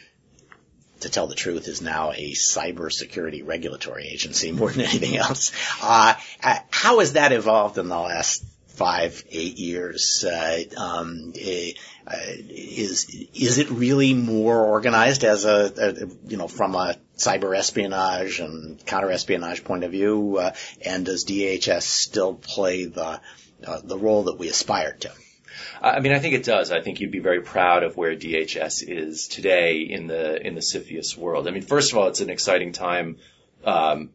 to tell the truth, is now a cybersecurity regulatory agency more than anything else. Uh, uh, how has that evolved in the last five, eight years? Uh, um, eh, is is it really more organized as a, a, you know from a cyber espionage and counter espionage point of view? Uh, and does DHS still play the uh, the role that we aspire to. I mean, I think it does. I think you'd be very proud of where DHS is today in the in the CFIUS world. I mean, first of all, it's an exciting time um,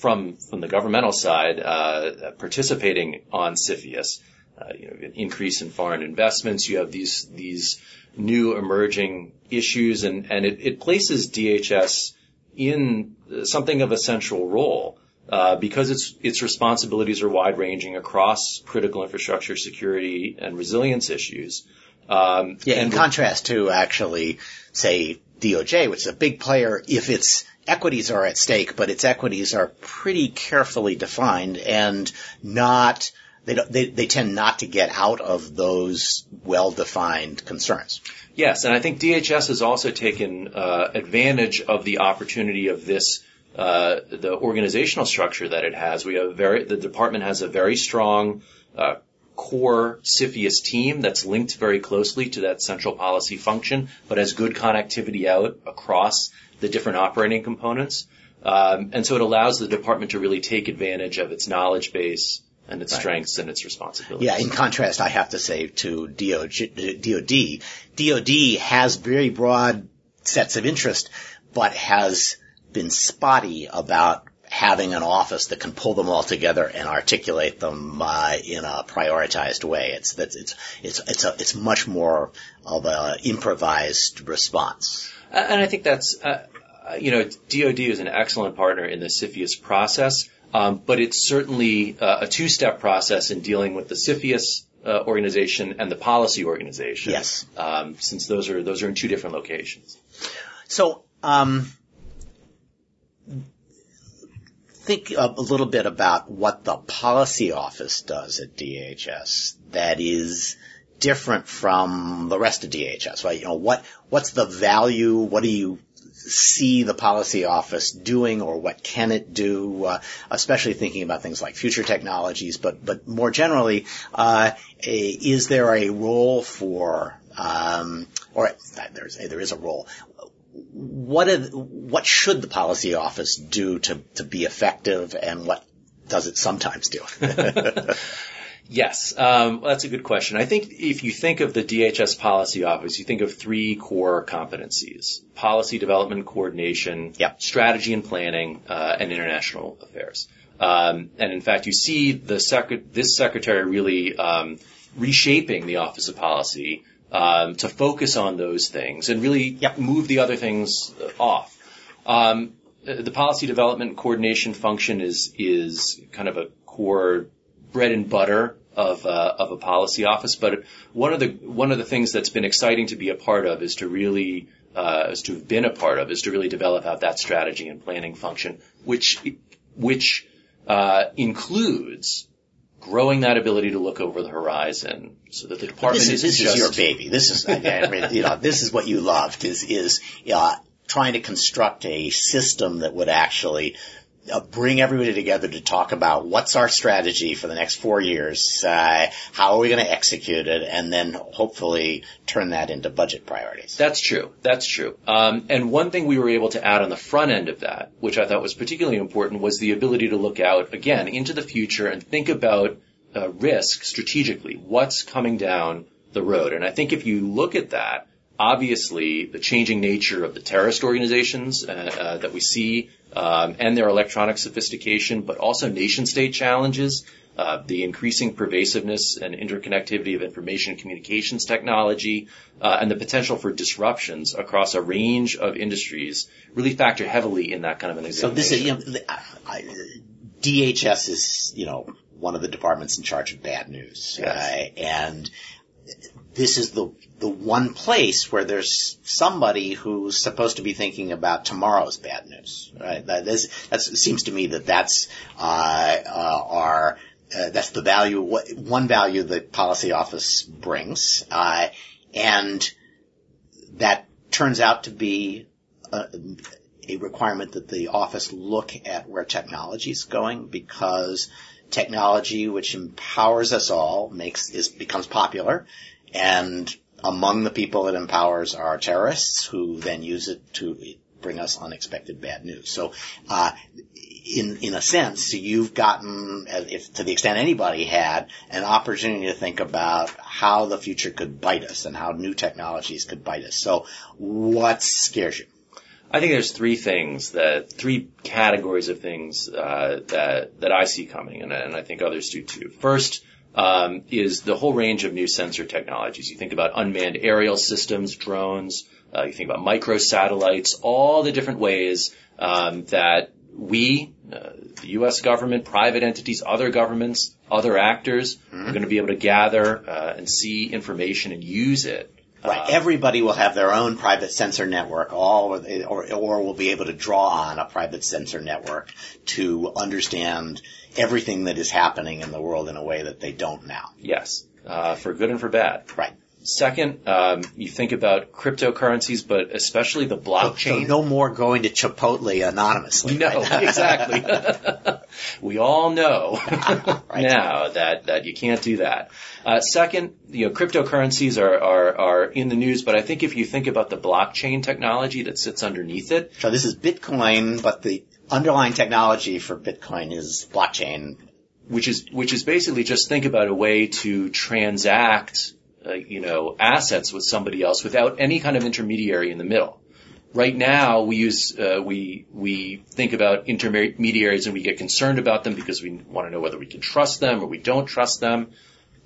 from from the governmental side uh, participating on CFIUS. Uh, you know, increase in foreign investments. You have these these new emerging issues, and and it, it places DHS in something of a central role. Uh, because its its responsibilities are wide ranging across critical infrastructure security and resilience issues. Um, yeah, in contrast to actually say DOJ, which is a big player if its equities are at stake, but its equities are pretty carefully defined and not they, they they tend not to get out of those well-defined concerns. Yes, and I think DHS has also taken uh, advantage of the opportunity of this. Uh, the organizational structure that it has, we have very, the department has a very strong uh, core CFIUS team that's linked very closely to that central policy function, but has good connectivity out across the different operating components. Um, and so it allows the department to really take advantage of its knowledge base and its right. strengths and its responsibilities. Yeah, in contrast, I have to say to DOD, DOD has very broad sets of interest, but has been spotty about having an office that can pull them all together and articulate them uh, in a prioritized way. It's it's it's it's it's, a, it's much more of an improvised response. And I think that's uh, you know, DoD is an excellent partner in the CFIUS process, um, but it's certainly uh, a two-step process in dealing with the CFIUS uh, organization and the policy organization. Yes. Um, since those are those are in two different locations. So. Um, think a little bit about what the policy office does at DHS that is different from the rest of DHS, right? You know, what, what's the value? What do you see the policy office doing or what can it do, uh, especially thinking about things like future technologies, but, but more generally, uh, a, is there a role for, um, or there is a role. What, what should the policy office do to, to be effective and what does it sometimes do? Yes, um, that's a good question. I think if you think of the DHS policy office, you think of three core competencies: policy development, coordination, yep. strategy and planning, uh, and international affairs. Um, and in fact, you see the sec- this secretary really um, reshaping the Office of Policy um, to focus on those things and really yep. move the other things off. Um, the policy development coordination function is is kind of a core bread and butter of uh, of a policy office. But one of the one of the things that's been exciting to be a part of is to really uh, is to have been a part of is to really develop out that strategy and planning function, which which uh, includes growing that ability to look over the horizon so that the department this is, this is your baby. This is you know this is what you loved is is uh, trying to construct a system that would actually uh, bring everybody together to talk about what's our strategy for the next four years, uh, how are we going to execute it, and then hopefully turn that into budget priorities. That's true. That's true. Um, and one thing we were able to add on the front end of that, which I thought was particularly important, was the ability to look out again into the future and think about uh, risk strategically. What's coming down the road? And I think if you look at that, obviously the changing nature of the terrorist organizations uh, uh, that we see um, and their electronic sophistication, but also nation state challenges, uh, the increasing pervasiveness and interconnectivity of information communications technology, uh, and the potential for disruptions across a range of industries really factor heavily in that kind of an examination. So this is, you know, I, DHS is, you know, one of the departments in charge of bad news. Yes. And this is the the one place where there's somebody who's supposed to be thinking about tomorrow's bad news, right? That that seems to me that that's uh, uh, our uh, that's the value one value the policy office brings, uh, and that turns out to be a, a requirement that the office look at where technology is going because technology which empowers us all makes is becomes popular and among the people it empowers are terrorists who then use it to bring us unexpected bad news. So, uh, in in a sense, you've gotten, if to the extent anybody had, an opportunity to think about how the future could bite us and how new technologies could bite us. So, what scares you? I think there's three things that three categories of things uh, that that I see coming, and, and I think others do too. First um, is the whole range of new sensor technologies. You think about unmanned aerial systems, drones. Uh, you think about microsatellites, all the different ways um, that we, uh, the U.S. government, private entities, other governments, other actors, mm-hmm. are going to be able to gather uh, and see information and use it Right. Uh, Everybody will have their own private sensor network, all or, or, or will be able to draw on a private sensor network to understand everything that is happening in the world in a way that they don't now. Yes, uh, for good and for bad. Right. Second, um, you think about cryptocurrencies, but especially the blockchain. So, no more going to Chipotle anonymously. No, right? exactly. we all know right. now that, that you can't do that. Uh, second, you know, cryptocurrencies are, are, are in the news, but I think if you think about the blockchain technology that sits underneath it. So this is Bitcoin, but the underlying technology for Bitcoin is blockchain. Which is, which is basically just think about a way to transact uh, you know, assets with somebody else without any kind of intermediary in the middle. Right now, we use uh, we we think about intermediaries and we get concerned about them because we want to know whether we can trust them or we don't trust them.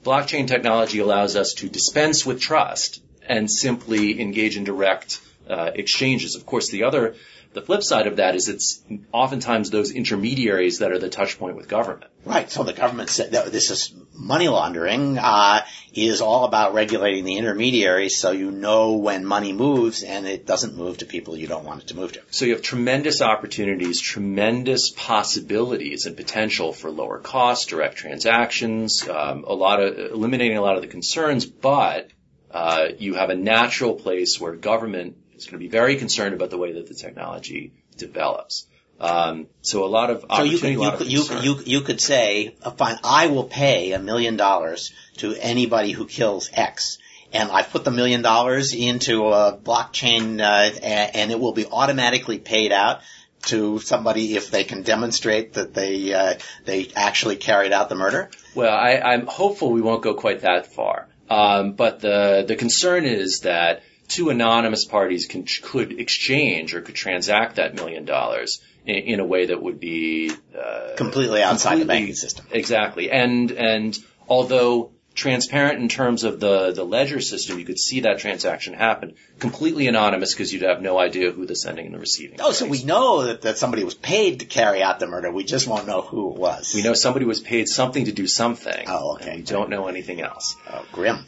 Blockchain technology allows us to dispense with trust and simply engage in direct uh, exchanges. Of course, the other the flip side of that is it's oftentimes those intermediaries that are the touch point with government. Right. So the government said that this is money laundering uh, is all about regulating the intermediaries, so you know when money moves and it doesn't move to people you don't want it to move to. So you have tremendous opportunities, tremendous possibilities and potential for lower costs, direct transactions, um, a lot of eliminating a lot of the concerns, but uh, you have a natural place where government is going to be very concerned about the way that the technology develops. Um, so a lot of so you could, you, could, you, you, you could say, uh, fine, I will pay a million dollars to anybody who kills X. And I put the million dollars into a blockchain, uh, and it will be automatically paid out to somebody if they can demonstrate that they uh, they actually carried out the murder. Well, I, I'm hopeful we won't go quite that far. Um, but the the concern is that two anonymous parties can, could exchange or could transact that million dollars in, in, a way that would be uh, completely outside completely, the banking system. Exactly, and and although transparent in terms of the the ledger system, you could see that transaction happen completely anonymous because you'd have no idea who the sending and the receiving. Oh, so we know that, that somebody was paid to carry out the murder. We just won't know who it was. We know somebody was paid something to do something. Oh, okay. And we don't know anything else. Oh, grim.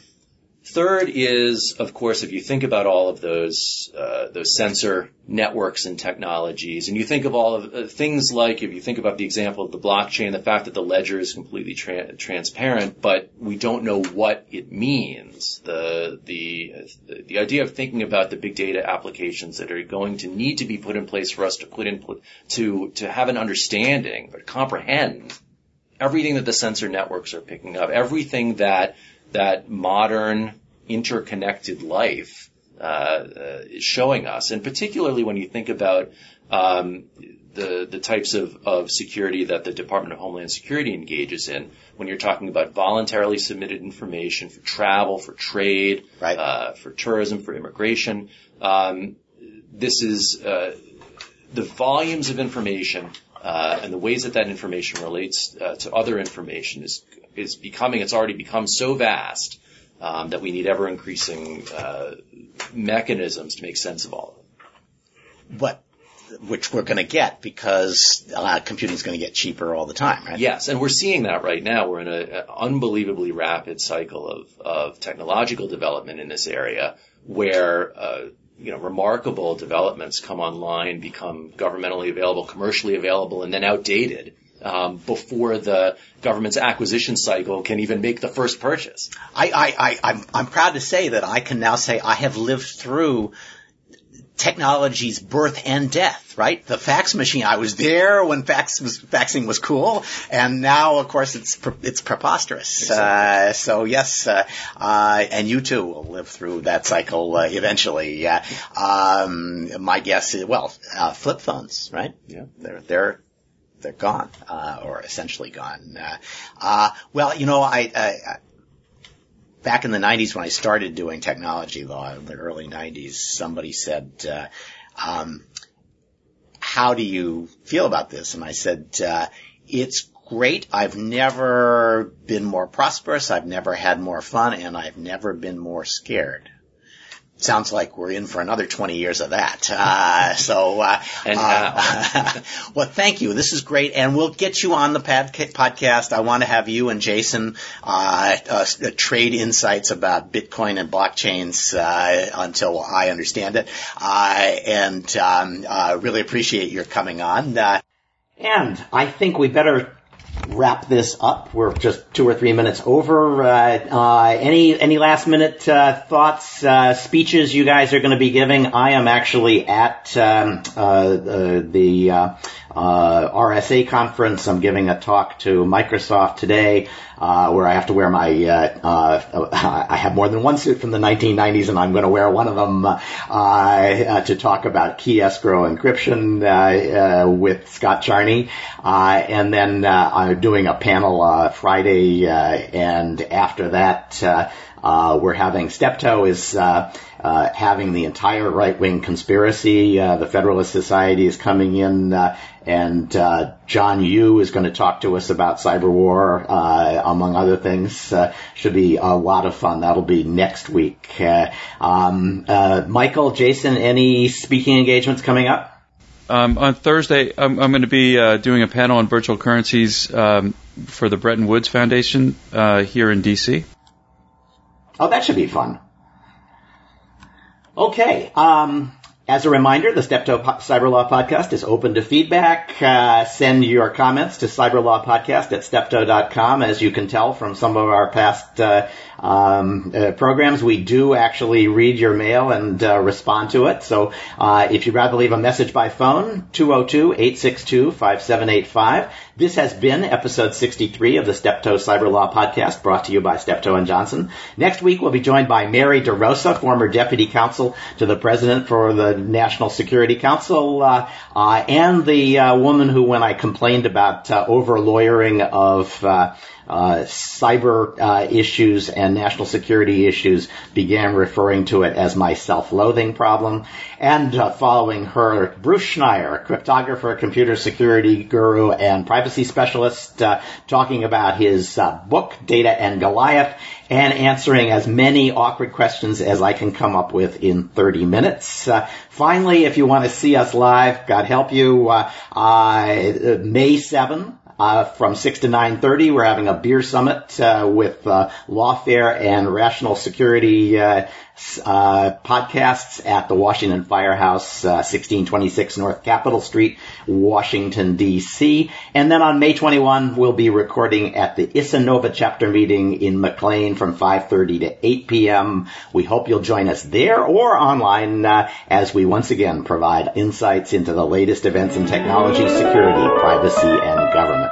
Third is, of course, if you think about all of those uh, those sensor networks and technologies, and you think of all of uh, things like, if you think about the example of the blockchain, the fact that the ledger is completely tra- transparent, but we don't know what it means. The the the idea of thinking about the big data applications that are going to need to be put in place for us to put in to to have an understanding or comprehend everything that the sensor networks are picking up, everything that that modern interconnected life uh, uh, is showing us, and particularly when you think about um, the the types of, of security that the Department of Homeland Security engages in, when you're talking about voluntarily submitted information for travel, for trade, right. uh, for tourism, for immigration, um, this is uh, the volumes of information uh, and the ways that that information relates uh, to other information is is becoming, it's already become so vast um, that we need ever increasing uh, mechanisms to make sense of all of it. But which we're going to get because uh, computing is going to get cheaper all the time, right? Yes, and we're seeing that right now. We're in an unbelievably rapid cycle of, of technological development in this area where uh, you know, remarkable developments come online, become governmentally available, commercially available, and then outdated um, before the government's acquisition cycle can even make the first purchase. I, I, I, I'm, I'm proud to say that I can now say I have lived through technology's birth and death, right? The fax machine. I was there when fax was, faxing was cool, and now, of course, it's it's preposterous. Exactly. Uh, so yes, uh, uh, and you too will live through that cycle uh, eventually. Um, my guess is well, uh, flip phones, right? Yeah, they're they're they're gone, uh, or essentially gone. Uh, uh, well, you know, I, I, back in the 90s when I started doing technology law in the early 90s, somebody said, uh, um, how do you feel about this? And I said, uh, it's great. I've never been more prosperous. I've never had more fun and I've never been more scared. Sounds like we're in for another 20 years of that. Uh, so, uh, and uh, well, thank you. This is great, and we'll get you on the podcast. I want to have you and Jason uh, uh, trade insights about Bitcoin and blockchains uh, until I understand it, and um, really appreciate your coming on. and I think we better wrap this up. We're just two or three minutes over. Uh, uh, any any last minute uh, thoughts, speeches you guys are going to be giving? I am actually at um, the uh, RSA conference. I'm giving a talk to Microsoft today uh, where I have to wear my, uh, uh, I have more than one suit from the 1990s and I'm going to wear one of them, uh, uh, to talk about key escrow encryption, uh, with Scott Charney. and then, I'm doing a panel, Friday, and after that, we're having Steptoe is, uh, having the entire right-wing conspiracy. Uh, the Federalist Society is coming in, uh, and uh, John Yoo is going to talk to us about cyber war, uh, among other things. should be a lot of fun. That'll be next week. Um, Michael, Jason, any speaking engagements coming up? Um, on Thursday, I'm, I'm going to be doing a panel on virtual currencies um, for the Bretton Woods Foundation here in DC. Oh, that should be fun. Okay. Um, as a reminder, the Steptoe Cyber Law Podcast is open to feedback. Uh, send your comments to cyberlawpodcast at steptoe.com. As you can tell from some of our past uh, um, uh, programs, we do actually read your mail and uh, respond to it. So uh, if you'd rather leave a message by phone, 202-862-5785. This has been episode 63 of the Steptoe Cyber Law Podcast, brought to you by Steptoe and Johnson. Next week, we'll be joined by Mary DeRosa, former deputy counsel to the president for the National Security Council, uh, uh, and the uh, woman who, when I complained about uh, over lawyering of uh, cyber uh, issues and national security issues began referring to it as my self-loathing problem. And uh, following her, Bruce Schneier, cryptographer, computer security guru, and privacy specialist, uh, talking about his uh, book, Data and Goliath, and answering as many awkward questions as I can come up with in 30 minutes. Uh, finally, if you want to see us live, God help you, uh, uh, May 7, uh, from 6 to 9.30, we're having a beer summit uh, with uh, Lawfare and Rational Security uh, uh, podcasts at the Washington Firehouse, 1626 uh, North Capitol Street, Washington, D.C. And then on May 21, we'll be recording at the ISSA NoVA chapter meeting in McLean from 5.30 to 8 p.m. We hope you'll join us there or online as we once again provide insights into the latest events in technology, security, privacy, and government.